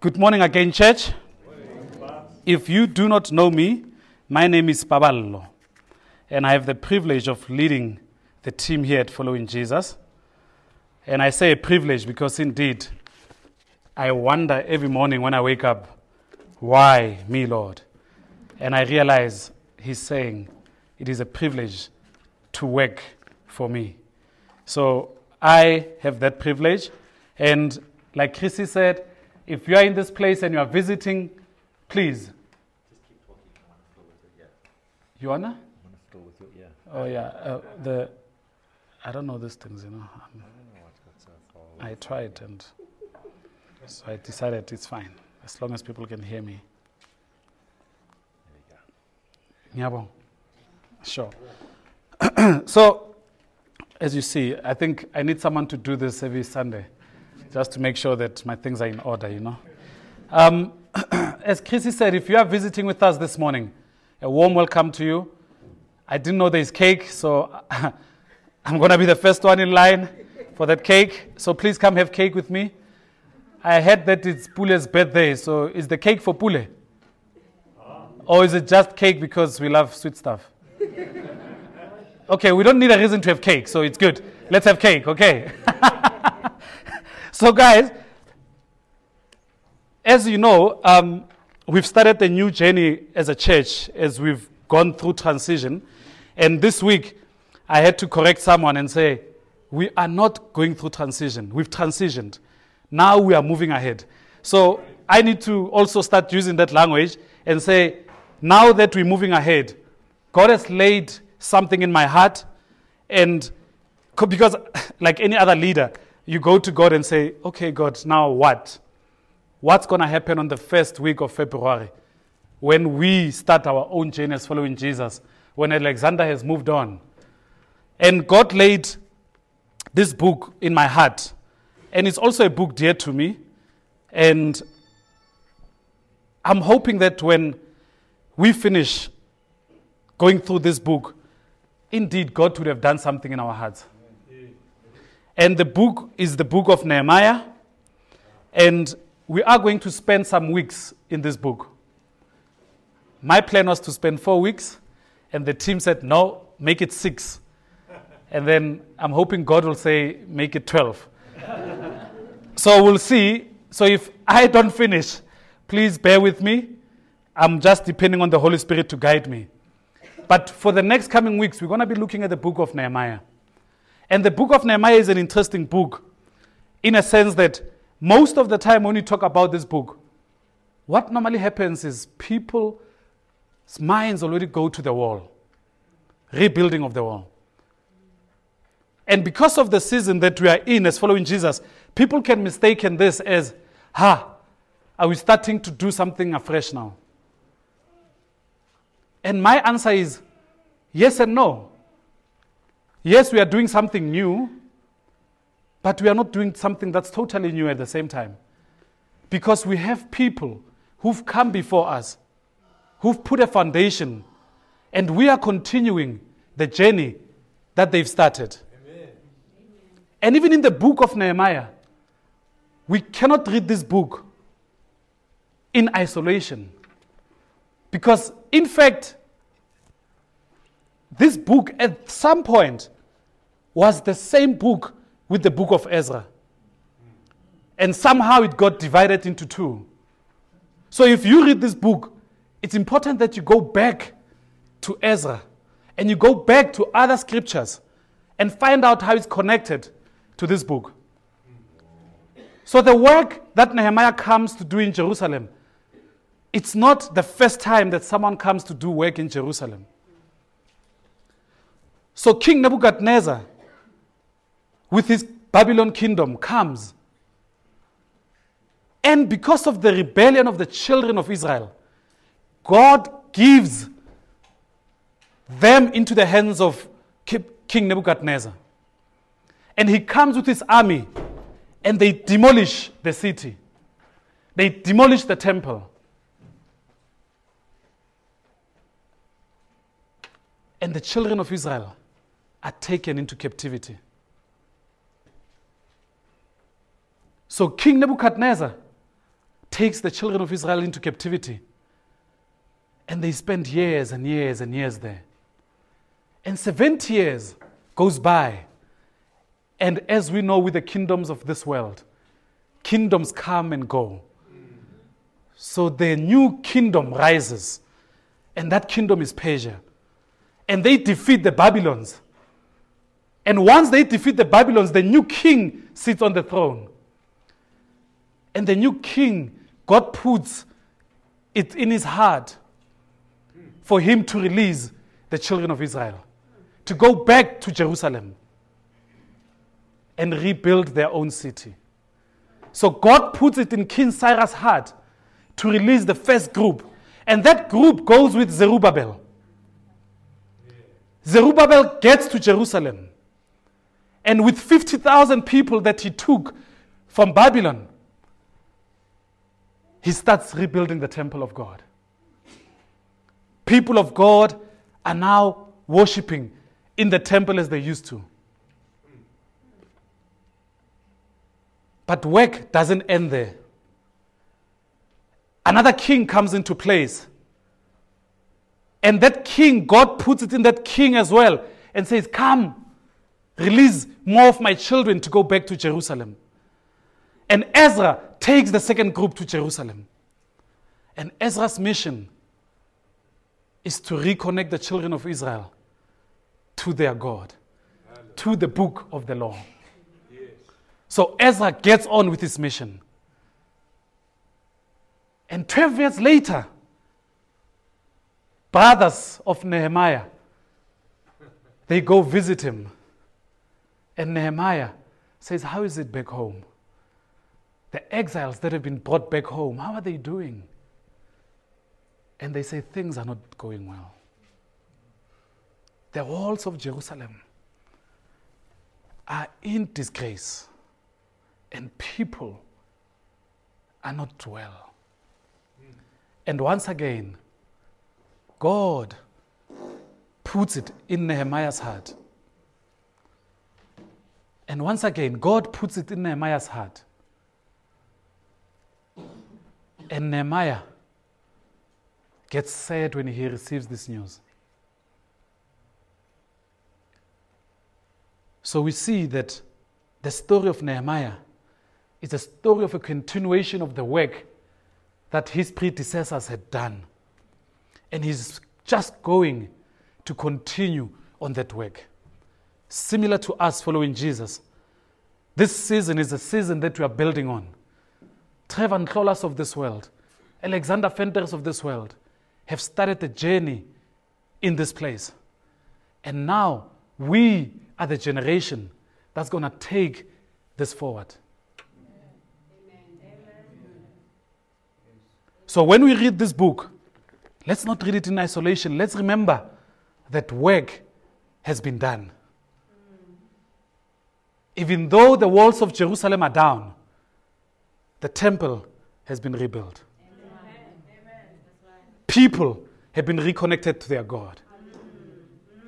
Good morning again, church. If you do not know me, my name is Paballo, and I have the privilege of leading the team here at Following Jesus. And I say a privilege because indeed, I wonder every morning when I wake up, why me, Lord? And I realize He's saying, it is a privilege to work for me. So I have that privilege. And like Chrissy said, if you are in this place and you are visiting, please. Just keep talking. I want to flow with it. Yeah. You wanna? I want to flow with it. Yeah. Oh yeah. Uh, the I don't know these things, you know. Um, I don't know what's got so far. I tried and so I decided it's fine as long as people can hear me. There go. Nyabo. Sure. so, as you see, I think I need someone to do this every Sunday, just to make sure that my things are in order, you know. Um, as Chrissy said, if you are visiting with us this morning, a warm welcome to you. I didn't know there's cake, so I'm going to be the first one in line for that cake. So please come have cake with me. I heard that it's Pule's birthday, so is the cake for Pule? Or is it just cake because we love sweet stuff? Okay, we don't need a reason to have cake, so it's good. Let's have cake, okay? so, guys, as you know, um, we've started a new journey as a church as we've gone through transition. And this week, I had to correct someone and say, we are not going through transition. We've transitioned. Now we are moving ahead. So I need to also start using that language and say, now that we're moving ahead, God has laid something in my heart. And because, like any other leader, you go to God and say, okay, God, now what? What's going to happen on the first week of February when we start our own journey as following Jesus, when Alexander has moved on? And God laid this book in my heart. And it's also a book dear to me. And I'm hoping that when we finish going through this book, indeed God would have done something in our hearts. And the book is the book of Nehemiah. And we are going to spend some weeks in this book. My plan was to spend four weeks, and the team said, no, make it six. And then I'm hoping God will say, make it 12. so we'll see. So if I don't finish, please bear with me. I'm just depending on the Holy Spirit to guide me. But for the next coming weeks, we're going to be looking at the book of Nehemiah. And the book of Nehemiah is an interesting book in a sense that most of the time when you talk about this book, what normally happens is people's minds already go to the wall, rebuilding of the wall. And because of the season that we are in as following Jesus, people can mistaken this as, ha, are we starting to do something afresh now? And my answer is yes and no. Yes, we are doing something new, but we are not doing something that's totally new at the same time. Because we have people who've come before us, who've put a foundation, and we are continuing the journey that they've started. And even in the book of Nehemiah, we cannot read this book in isolation. Because, in fact, this book at some point was the same book with the book of Ezra. And somehow it got divided into two. So if you read this book, it's important that you go back to Ezra and you go back to other scriptures and find out how it's connected to this book. So the work that Nehemiah comes to do in Jerusalem, it's not the first time that someone comes to do work in Jerusalem. So King Nebuchadnezzar, with his Babylon kingdom, comes. And because of the rebellion of the children of Israel, God gives them into the hands of King Nebuchadnezzar. And he comes with his army and they demolish the city. They demolish the temple. And the children of Israel are taken into captivity. So King Nebuchadnezzar takes the children of Israel into captivity. And they spend years and years and years there. And 70 years goes by. And as we know with the kingdoms of this world, kingdoms come and go. So the new kingdom rises, and that kingdom is Persia. And they defeat the Babylons. And once they defeat the Babylons, the new king sits on the throne. And the new king, God puts it in his heart for him to release the children of Israel, to go back to Jerusalem and rebuild their own city. So God puts it in King Cyrus' heart to release the first group. And that group goes with Zerubbabel. Zerubbabel gets to Jerusalem. And with 50,000 people that he took from Babylon, he starts rebuilding the temple of God. People of God are now worshiping in the temple as they used to. But work doesn't end there. Another king comes into place. And that king, God puts it in that king as well and says, Come, release more of my children to go back to Jerusalem. And Ezra takes the second group to Jerusalem. And Ezra's mission is to reconnect the children of Israel to their God, to the book of the law. So Ezra gets on with his mission. And 12 years later, brothers of Nehemiah, they go visit him. And Nehemiah says, How is it back home? The exiles that have been brought back home, how are they doing? And they say, Things are not going well. The walls of Jerusalem are in disgrace, and people are not well. And once again, God puts it in Nehemiah's heart. And once again, God puts it in Nehemiah's heart. And Nehemiah gets sad when he receives this news. So we see that the story of Nehemiah is a story of a continuation of the work that his predecessors had done. And he's just going to continue on that work. Similar to us following Jesus, this season is a season that we are building on. Trevor Ntlolas of this world, Alexander Fenders of this world have started the journey in this place. And now we are the generation that's going to take this forward. So when we read this book, let's not read it in isolation. Let's remember that work has been done. Even though the walls of Jerusalem are down, the temple has been rebuilt. People have been reconnected to their God.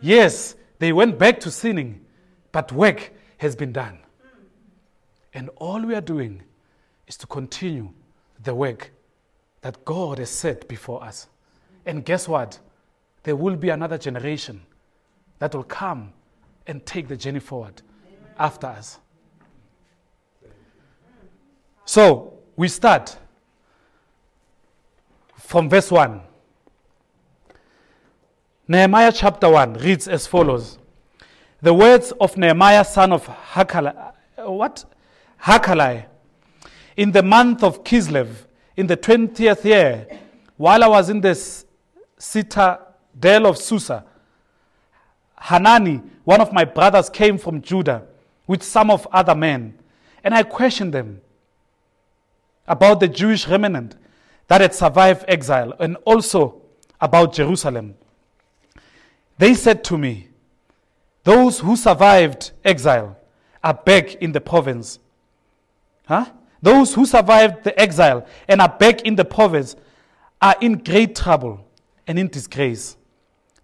Yes, they went back to sinning, but work has been done. And all we are doing is to continue the work that God has set before us. And guess what? There will be another generation that will come and take the journey forward Amen. after us. So we start from verse 1. Nehemiah chapter 1 reads as follows The words of Nehemiah, son of Hakaliah, what? Hakaliah, in the month of Kislev, in the 20th year, while I was in the citadel of Susa, Hanani, one of my brothers, came from Judah with some of other men, and I questioned them about the Jewish remnant that had survived exile and also about Jerusalem. They said to me, Those who survived exile are back in the province. Huh? Those who survived the exile and are back in the province are in great trouble and in disgrace.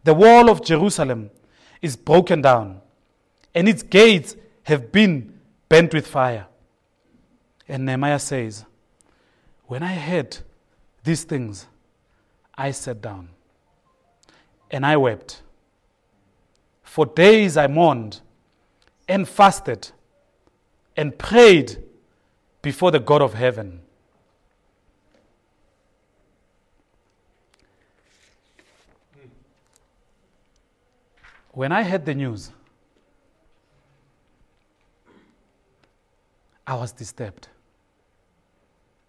The wall of Jerusalem is broken down, and its gates have been burnt with fire. And Nehemiah says, When I heard these things, I sat down and I wept. For days I mourned and fasted and prayed before the God of heaven. When I heard the news, I was disturbed.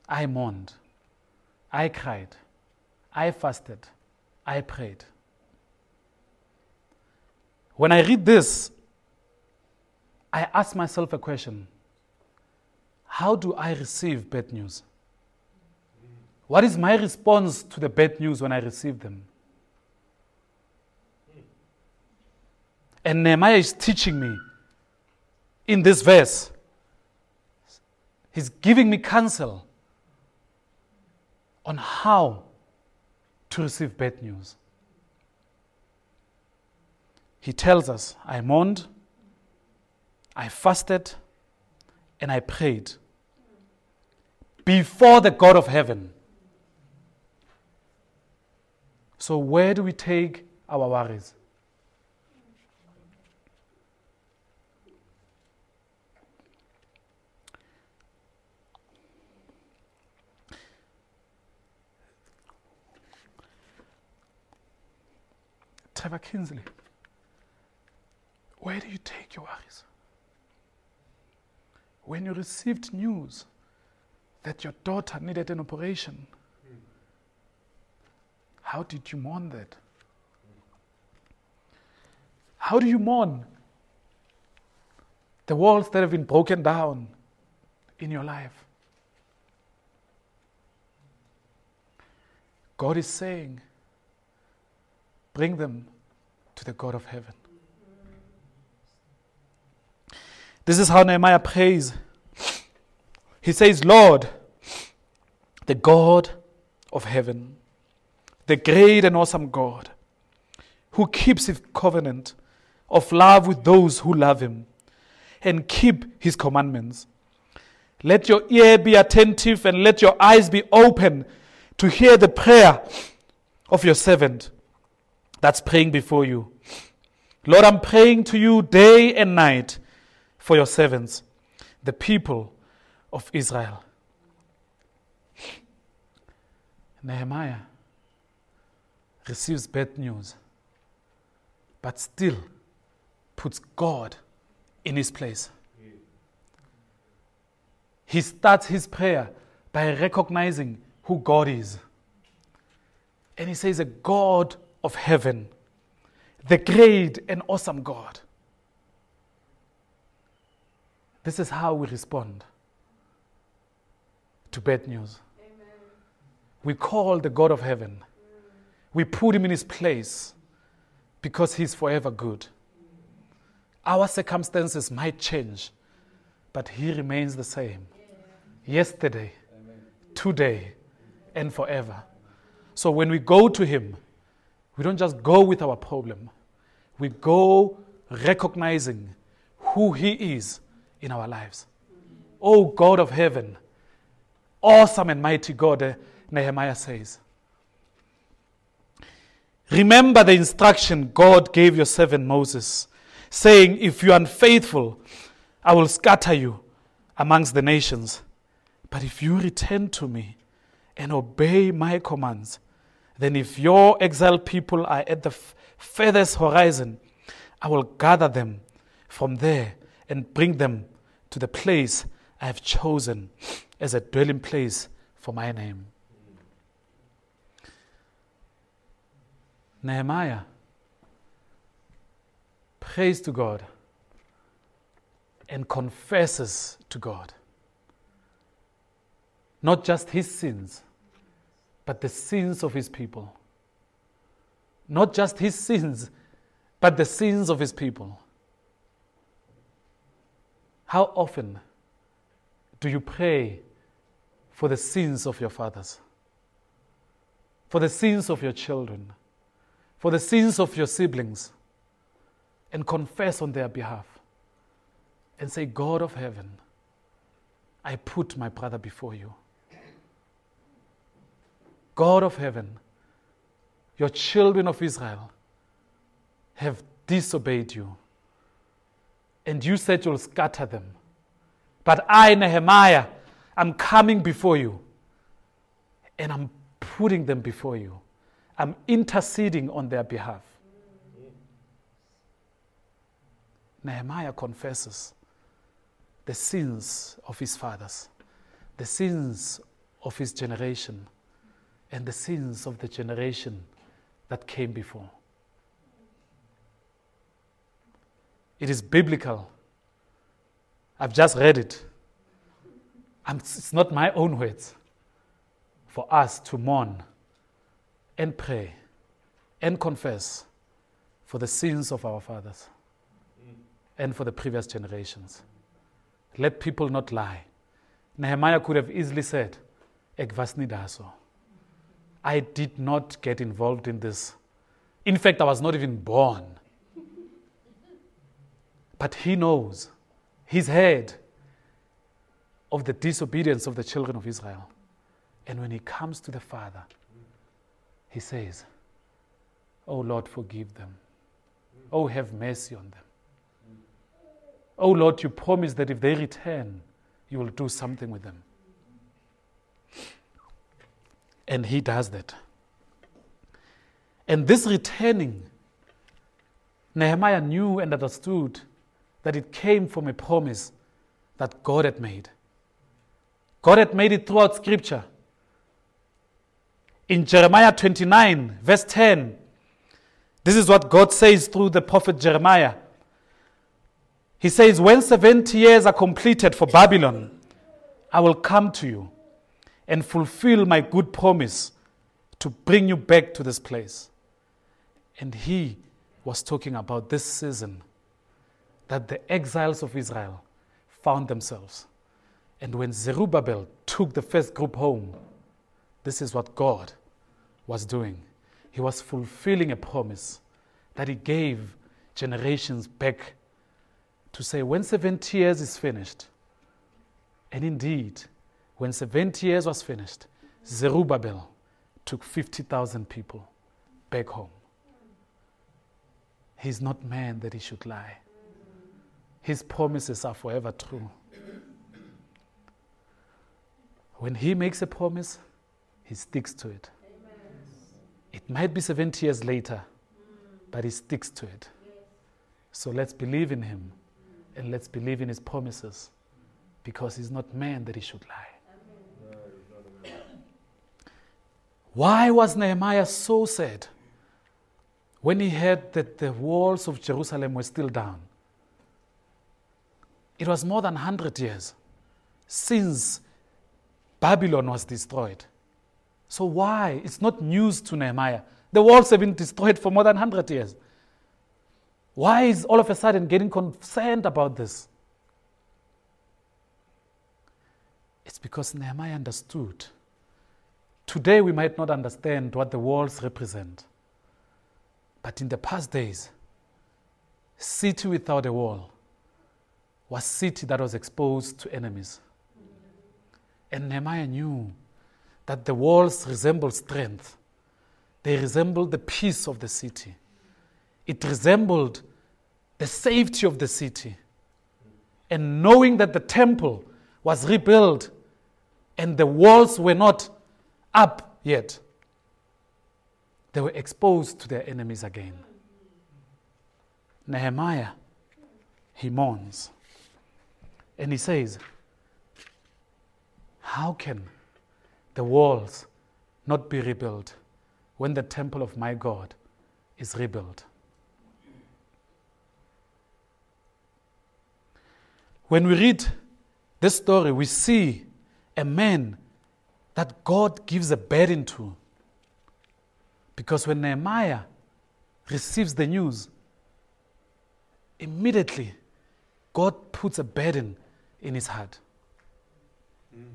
I mourned. I cried. I fasted. I prayed. When I read this, I ask myself a question How do I receive bad news? What is my response to the bad news when I receive them? And Nehemiah is teaching me in this verse. He's giving me counsel on how to receive bad news. He tells us, I mourned, I fasted, and I prayed before the God of heaven. So, where do we take our worries? Trevor Kinsley, where do you take your worries? When you received news that your daughter needed an operation, how did you mourn that? How do you mourn the walls that have been broken down in your life? God is saying, bring them to the God of heaven. This is how Nehemiah prays. He says, Lord, the God of heaven, the great and awesome God, who keeps his covenant of love with those who love him and keep his commandments. Let your ear be attentive and let your eyes be open to hear the prayer of your servant that's praying before you. Lord, I'm praying to you day and night for your servants, the people of Israel. Nehemiah receives bad news, but still puts God in his place. He starts his prayer by recognizing who God is. And he says, A God of heaven, the great and awesome God. This is how we respond to bad news. Amen. We call the God of heaven. We put him in his place because he's forever good. Our circumstances might change, but he remains the same. Yesterday, today, and forever. So when we go to him, we don't just go with our problem, we go recognizing who He is in our lives. Oh God of heaven, awesome and mighty God, eh, Nehemiah says. Remember the instruction God gave your servant Moses, saying, If you are unfaithful, I will scatter you amongst the nations. But if you return to me and obey my commands, then if your exiled people are at the f- furthest horizon, I will gather them from there and bring them to the place I have chosen as a dwelling place for my name. Nehemiah prays to God and confesses to God not just his sins, but the sins of his people. Not just his sins, but the sins of his people. How often do you pray for the sins of your fathers? For the sins of your children? For the sins of your siblings? And confess on their behalf and say, God of heaven, I put my brother before you. God of heaven, your children of Israel have disobeyed you. And you said you'll scatter them. But I, Nehemiah, I'm coming before you and I'm putting them before you. I'm interceding on their behalf. Nehemiah confesses the sins of his fathers, the sins of his generation, and the sins of the generation that came before. It is biblical. I've just read it. It's not my own words. For us to mourn and pray and confess for the sins of our fathers and for the previous generations. Let people not lie. Nehemiah could have easily said, Ekvasnidaso. I did not get involved in this. In fact, I was not even born. But he knows, he's heard of the disobedience of the children of Israel. And when he comes to the Father, he says, Oh Lord, forgive them. Oh, have mercy on them. Oh Lord, you promise that if they return, you will do something with them. And he does that. And this returning, Nehemiah knew and understood that it came from a promise that God had made. God had made it throughout Scripture. In Jeremiah 29, verse 10, this is what God says through the prophet Jeremiah. He says, When 70 years are completed for Babylon, I will come to you and fulfill my good promise to bring you back to this place. And he was talking about this season that the exiles of Israel found themselves. And when Zerubbabel took the first group home, this is what God was doing. He was fulfilling a promise that he gave generations back to say, when 70 years is finished, and indeed, when 70 years was finished, Zerubbabel took 50,000 people back home. He's not man that he should lie. His promises are forever true. When he makes a promise, he sticks to it. It might be 70 years later, but he sticks to it. So let's believe in him and let's believe in his promises because he's not man that he should lie. Why was Nehemiah so sad when he heard that the walls of Jerusalem were still down? It was more than 100 years since Babylon was destroyed. So, why? It's not news to Nehemiah. The walls have been destroyed for more than 100 years. Why is all of a sudden getting concerned about this? It's because Nehemiah understood. Today we might not understand what the walls represent. But in the past days, city without a wall was city that was exposed to enemies. And Nehemiah knew that the walls resemble strength. They resembled the peace of the city. It resembled the safety of the city. And knowing that the temple was rebuilt and the walls were not up yet, they were exposed to their enemies again. Nehemiah, he mourns. And he says, How can the walls not be rebuilt when the temple of my God is rebuilt? When we read this story, we see a man that God gives a burden to. Because when Nehemiah receives the news, immediately God puts a burden in his heart. Mm-hmm.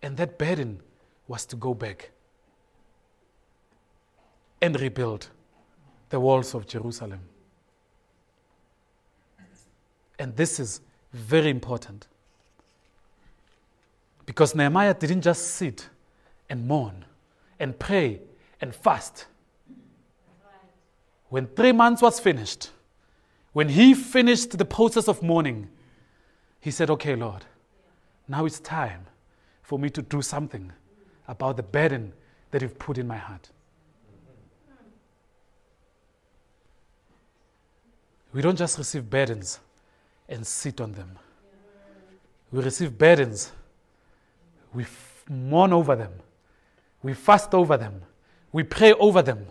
And that burden was to go back and rebuild the walls of Jerusalem. And this is very important. Because Nehemiah didn't just sit and mourn and pray and fast. When three months was finished, when he finished the process of mourning, he said, Okay, Lord, now it's time for me to do something about the burden that you've put in my heart. We don't just receive burdens and sit on them. We receive burdens, we mourn over them, we fast over them, we pray over them,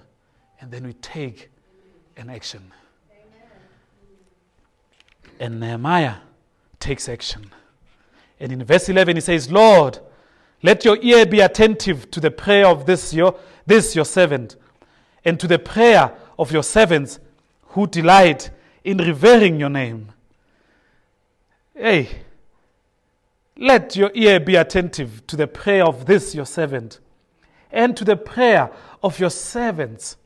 and then we take an action. And Nehemiah takes action. And in verse 11, he says, Lord, let your ear be attentive to the prayer of this your, this your servant, and to the prayer of your servants who delight in revering your name. Hey, let your ear be attentive to the prayer of this your servant, and to the prayer of your servants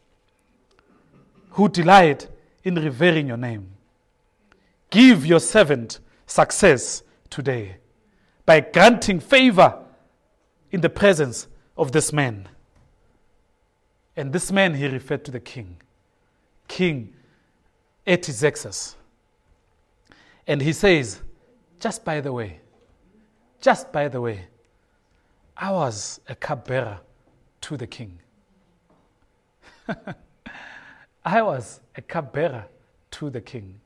who delight in revering your name. Give your servant success today by granting favor in the presence of this man. And this man, he referred to the king, King Artaxerxes. And he says, just by the way, just by the way, I was a cupbearer to the king. I was a cupbearer to the king.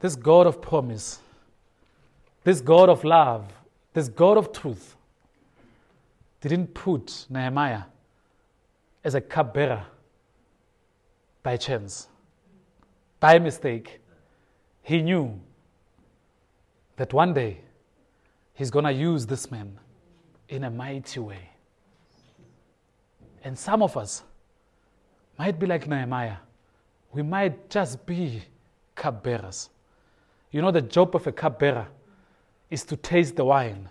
This God of promise, this God of love, this God of truth didn't put Nehemiah as a cupbearer by chance, by mistake. He knew that one day he's going to use this man in a mighty way. And some of us might be like Nehemiah. We might just be cupbearers. You know, the job of a cupbearer is to taste the wine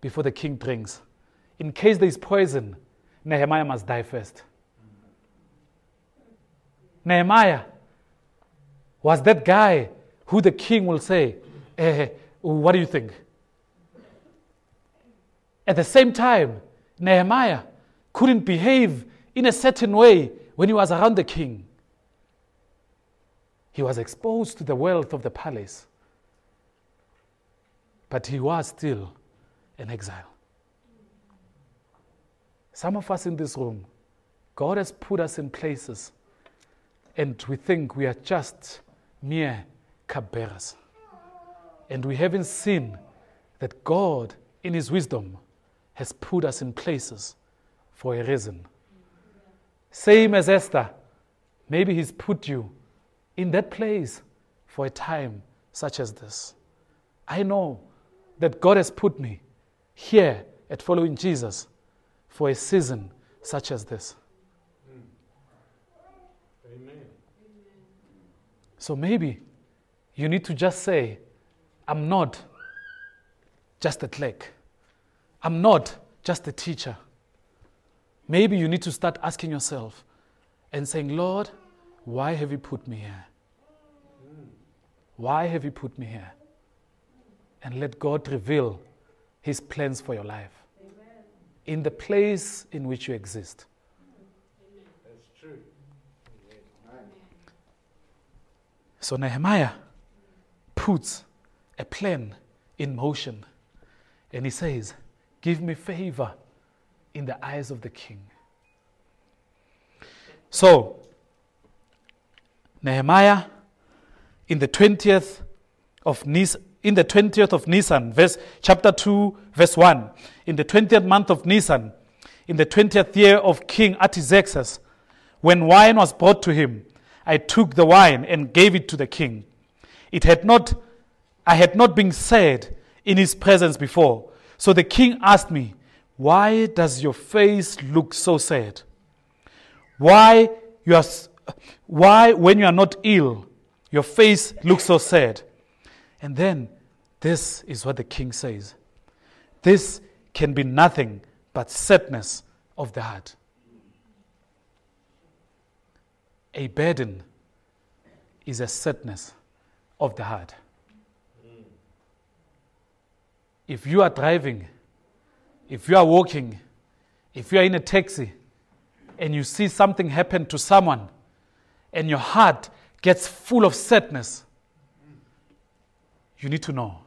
before the king drinks. In case there is poison, Nehemiah must die first. Nehemiah was that guy who the king will say, eh, What do you think? At the same time, Nehemiah couldn't behave in a certain way when he was around the king. He was exposed to the wealth of the palace, but he was still an exile. Some of us in this room, God has put us in places, and we think we are just mere cupbearers. And we haven't seen that God, in His wisdom, has put us in places for a reason. Same as Esther, maybe He's put you in that place for a time such as this. I know that God has put me here at following Jesus for a season such as this. Amen. So maybe you need to just say, I'm not just a clerk. I'm not just a teacher. Maybe you need to start asking yourself and saying, Lord, why have you put me here? Why have you put me here? And let God reveal his plans for your life in the place in which you exist. That's true. So Nehemiah puts a plan in motion and he says, Give me favor in the eyes of the king. So, Nehemiah in the 20th of Nis, in the 20th of Nisan, verse chapter 2, verse 1, in the 20th month of Nisan, in the 20th year of King Artaxerxes, when wine was brought to him, I took the wine and gave it to the king. It had not, I had not been sad in his presence before. So the king asked me, Why does your face look so sad? Why you are, why when you are not ill, your face looks so sad? And then this is what the king says. This can be nothing but sadness of the heart. A burden is a sadness of the heart. If you are driving If you are walking, if you are in a taxi, and you see something happen to someone, and your heart gets full of sadness, you need to know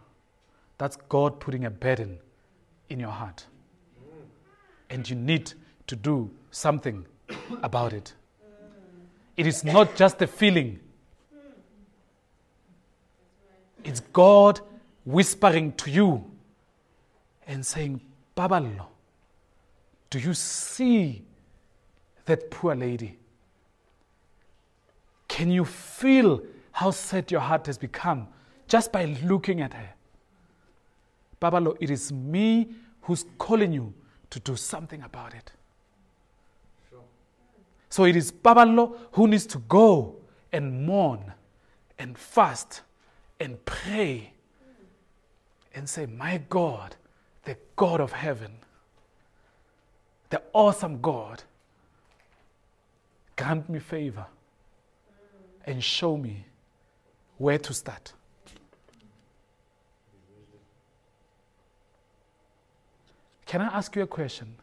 that's God putting a burden in your heart. And you need to do something about it. It is not just a feeling, it's God whispering to you and saying, Babalo, do you see that poor lady? Can you feel how sad your heart has become just by looking at her? Babalo, it is me who's calling you to do something about it. So it is Babalo who needs to go and mourn and fast and pray and say, My God, the God of heaven, the awesome God, grant me favor and show me where to start. Can I ask you a question?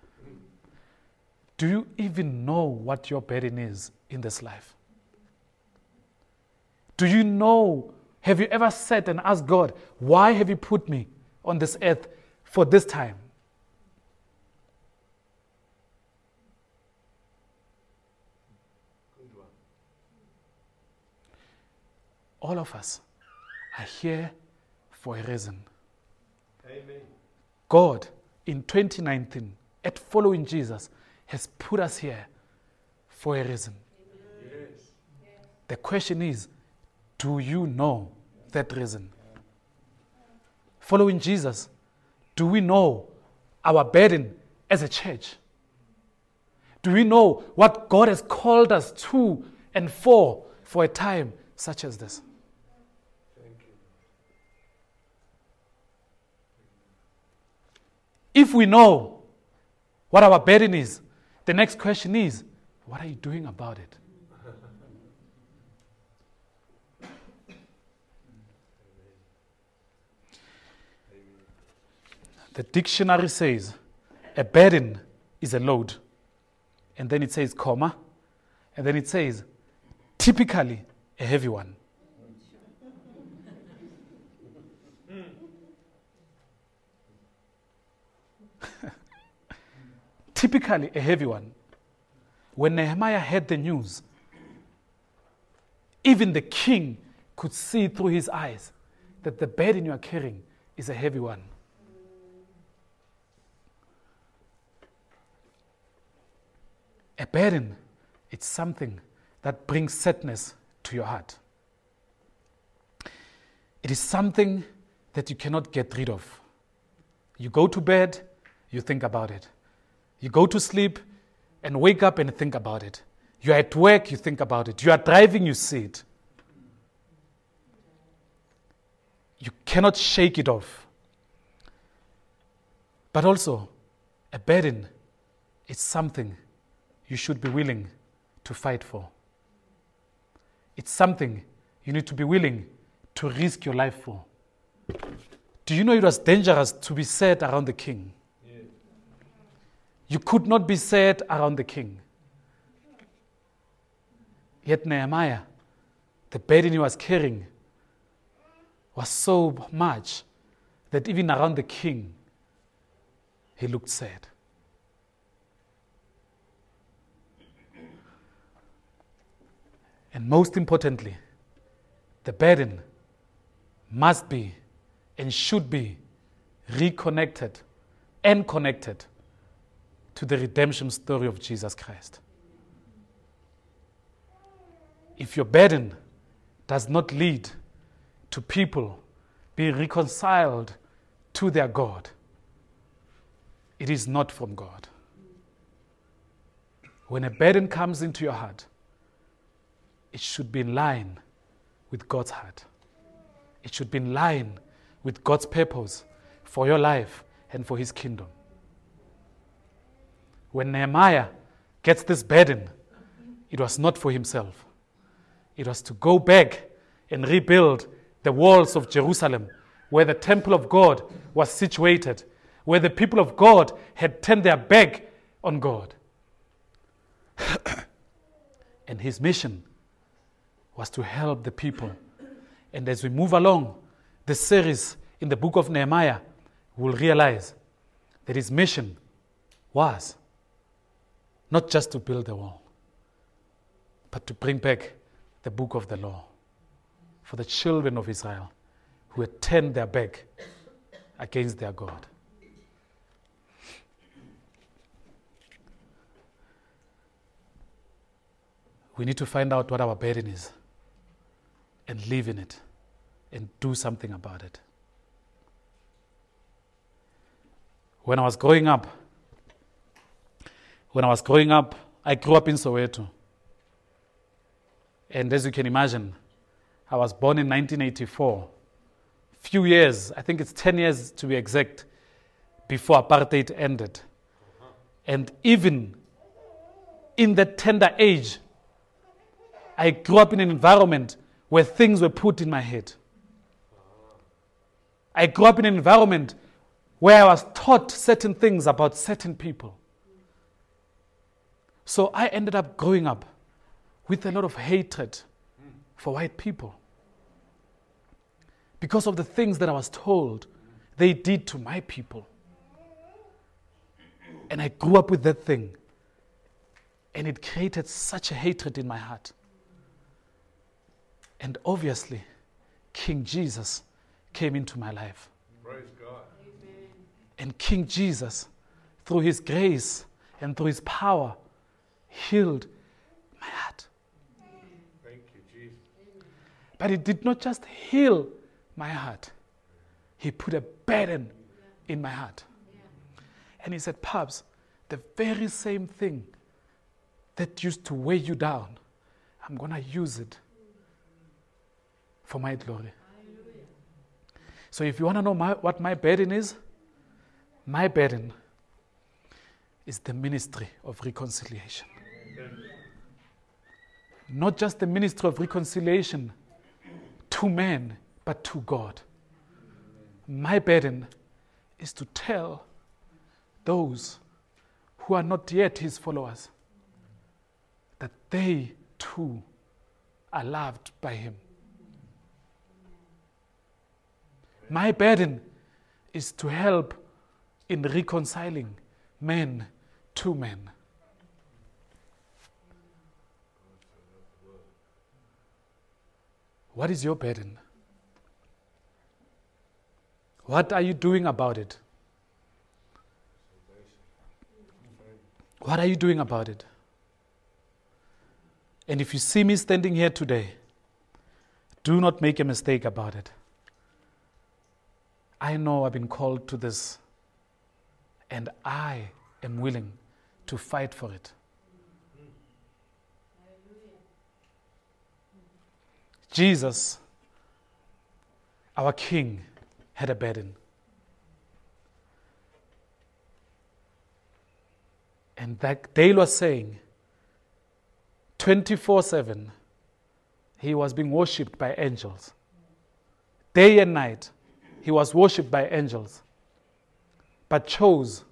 Do you even know what your burden is in this life? Do you know? Have you ever sat and asked God, why have you put me on this earth for this time? All of us are here for a reason. Amen. God, in 2019, at following Jesus, has put us here for a reason. Yes. The question is do you know that reason? Following Jesus, do we know our burden as a church? Do we know what God has called us to and for for a time such as this? If we know what our burden is, the next question is what are you doing about it? The dictionary says a burden is a load. And then it says, comma, and then it says, typically a heavy one. typically a heavy one. When Nehemiah heard the news, even the king could see through his eyes that the burden you are carrying is a heavy one. A burden, it's something that brings sadness to your heart. It is something that you cannot get rid of. You go to bed, you think about it. You go to sleep and wake up and think about it. You are at work, you think about it. You are driving, you see it. You cannot shake it off. But also, a burden is something you should be willing to fight for. It's something you need to be willing to risk your life for. Do you know it was dangerous to be sad around the king? Yes. You could not be sad around the king. Yet Nehemiah, the burden he was carrying, was so much that even around the king, he looked sad. And most importantly, the burden must be and should be reconnected and connected to the redemption story of Jesus Christ. If your burden does not lead to people being reconciled to their God, it is not from God. When a burden comes into your heart, it should be in line with God's heart. It should be in line with God's purpose for your life and for his kingdom. When Nehemiah gets this burden, it was not for himself, it was to go back and rebuild the walls of Jerusalem where the temple of God was situated, where the people of God had turned their back on God. and his mission was to help the people. And as we move along the series in the book of Nehemiah, we'll realize that his mission was not just to build the wall, but to bring back the book of the law for the children of Israel who had turned their back against their God. We need to find out what our burden is and live in it and do something about it. When I was growing up, when I was growing up, I grew up in Soweto. And as you can imagine, I was born in 1984. Few years, I think it's 10 years to be exact, before apartheid ended. And even in that tender age, I grew up in an environment where things were put in my head. I grew up in an environment where I was taught certain things about certain people. So I ended up growing up with a lot of hatred for white people because of the things that I was told they did to my people. And I grew up with that thing. And it created such a hatred in my heart. And obviously, King Jesus came into my life. Praise God. Amen. And King Jesus, through his grace and through his power, healed my heart. Thank you, Jesus. But he did not just heal my heart, he put a burden in my heart. And he said, Pubs, the very same thing that used to weigh you down, I'm going to use it for my glory. So if you want to know my, what my burden is, my burden is the ministry of reconciliation. Not just the ministry of reconciliation to men, but to God. My burden is to tell those who are not yet his followers that they too are loved by him. My burden is to help in reconciling men to men. What is your burden? What are you doing about it? What are you doing about it? And if you see me standing here today, do not make a mistake about it. I know I've been called to this, and I am willing to fight for it. Jesus, our King, had a burden. And that Dale was saying, 24 7, he was being worshipped by angels. Day and night, he was worshipped by angels, but chose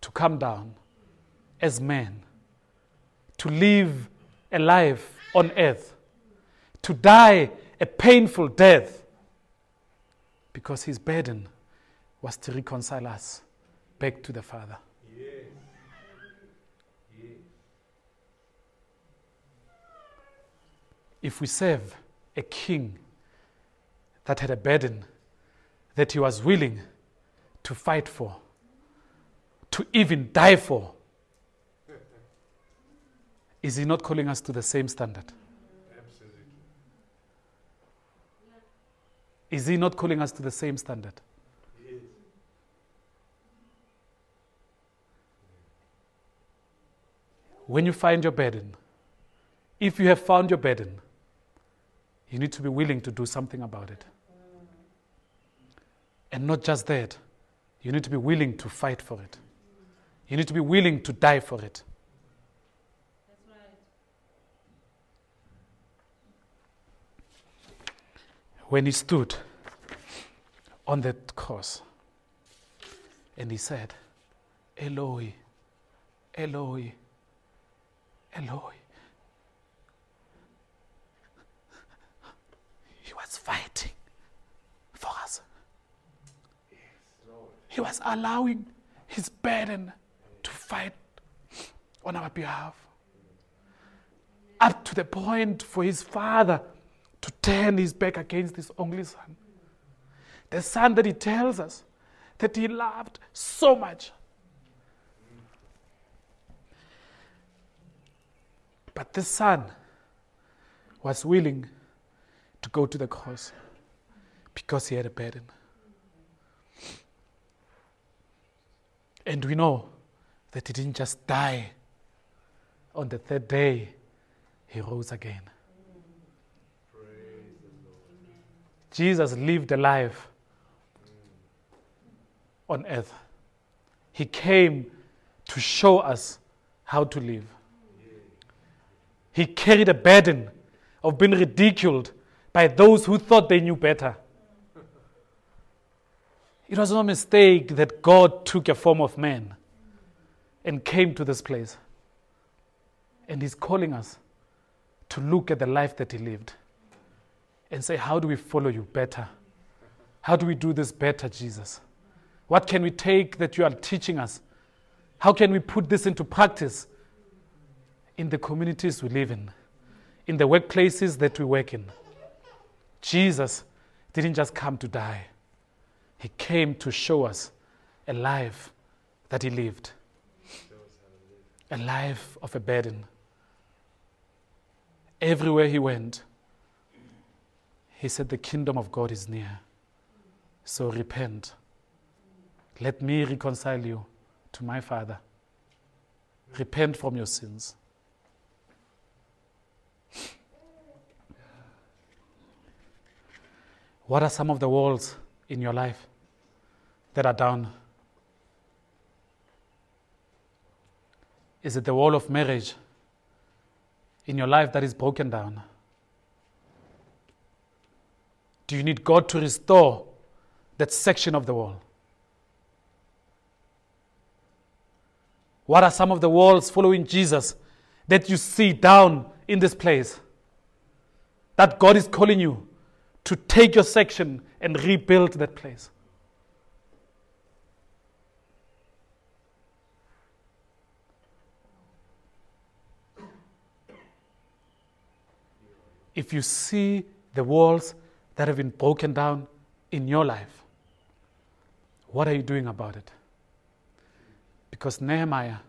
to come down as man, to live a life on earth, to die a painful death, because his burden was to reconcile us back to the Father. If we serve a king that had a burden that he was willing to fight for, to even die for, is he not calling us to the same standard? Absolutely. Is he not calling us to the same standard? When you find your burden, if you have found your burden, you need to be willing to do something about it. And not just that, you need to be willing to fight for it. You need to be willing to die for it. When he stood on that cross, And he said, Eloi, Eloi, Eloi. He was fighting for us. He was allowing his burden to fight on our behalf. Up to the point for his father to turn his back against his only son. The son that he tells us that he loved so much. But this son was willing to go to the cross because he had a burden. And we know that he didn't just die. On the third day, he rose again. Jesus lived a life on earth. He came to show us how to live. He carried a burden of being ridiculed by those who thought they knew better. It was no mistake that God took a form of man and came to this place. And He's calling us to look at the life that He lived and say, How do we follow you better? How do we do this better, Jesus? What can we take that you are teaching us? How can we put this into practice in the communities we live in, in the workplaces that we work in? Jesus didn't just come to die, He came to show us a life that He lived, a life of a burden. Everywhere He went, He said, The kingdom of God is near. So repent. Let me reconcile you to my Father. Repent from your sins. What are some of the walls in your life that are down? Is it the wall of marriage in your life that is broken down? Do you need God to restore that section of the wall? What are some of the walls following Jesus that you see down in this place? That God is calling you to take your section and rebuild that place. If you see the walls that have been broken down in your life, what are you doing about it? Because Nehemiah,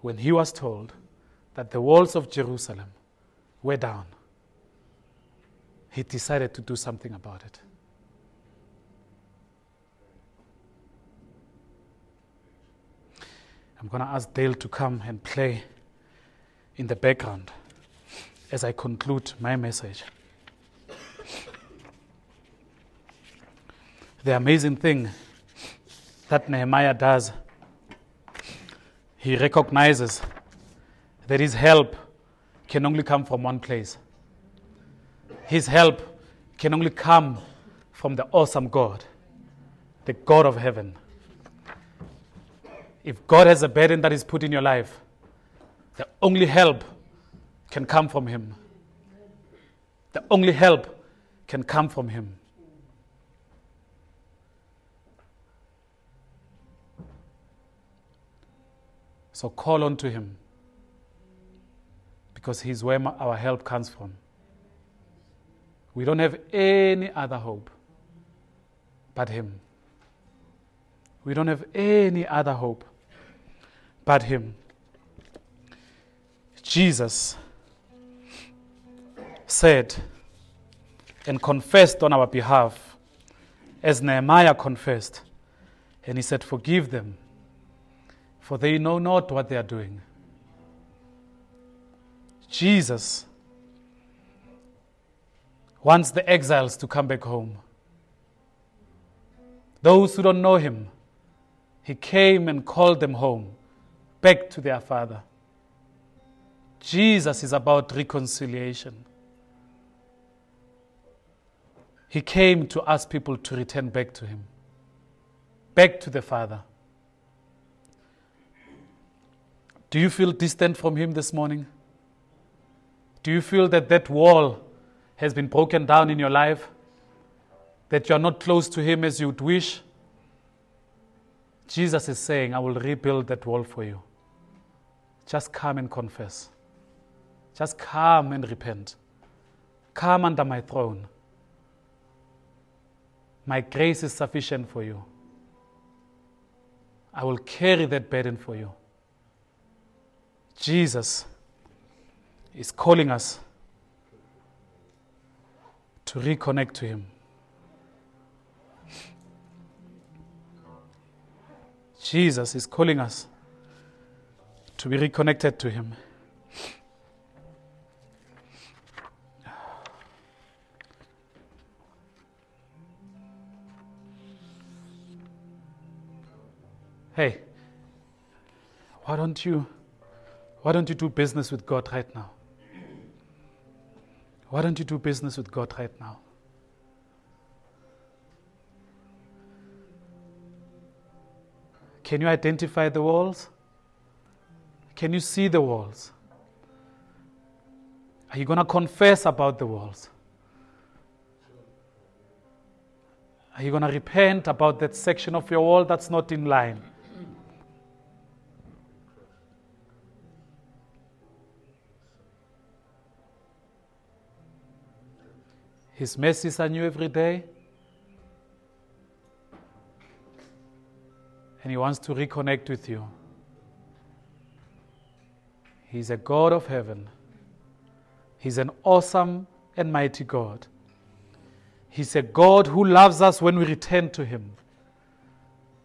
when he was told that the walls of Jerusalem were down, he decided to do something about it. I'm going to ask Dale to come and play in the background as I conclude my message. The amazing thing that Nehemiah does, he recognizes that his help can only come from one place. His help can only come from the awesome God, the God of heaven. If God has a burden that is put in your life, the only help can come from Him. The only help can come from Him. So call on to Him because He's where our help comes from. We don't have any other hope but Him. We don't have any other hope but Him. Jesus said and confessed on our behalf, as Nehemiah confessed, and he said, Forgive them, for they know not what they are doing. Jesus wants the exiles to come back home. Those who don't know him, he came and called them home, back to their father. Jesus is about reconciliation. He came to ask people to return back to Him, back to the Father. Do you feel distant from Him this morning? Do you feel that that wall has been broken down in your life? That you are not close to Him as you would wish? Jesus is saying, I will rebuild that wall for you. Just come and confess. Just come and repent. Come under my throne. My grace is sufficient for you. I will carry that burden for you. Jesus is calling us to reconnect to Him. Jesus is calling us to be reconnected to Him. Hey, why don't you why don't you do business with God right now? Why don't you do business with God right now? Can you identify the walls? Can you see the walls? Are you going to confess about the walls? Are you going to repent about that section of your wall that's not in line? His mercies are new every day. And He wants to reconnect with you. He's a God of heaven. He's an awesome and mighty God. He's a God who loves us when we return to Him.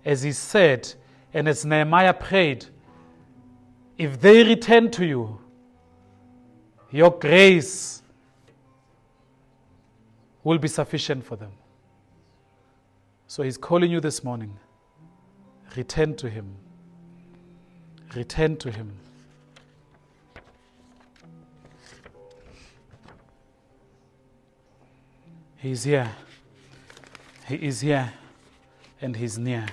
As He said, and as Nehemiah prayed, if they return to you, your grace will be sufficient for them. So He's calling you this morning. Return to Him. Return to Him. He's here. He is here and He's near.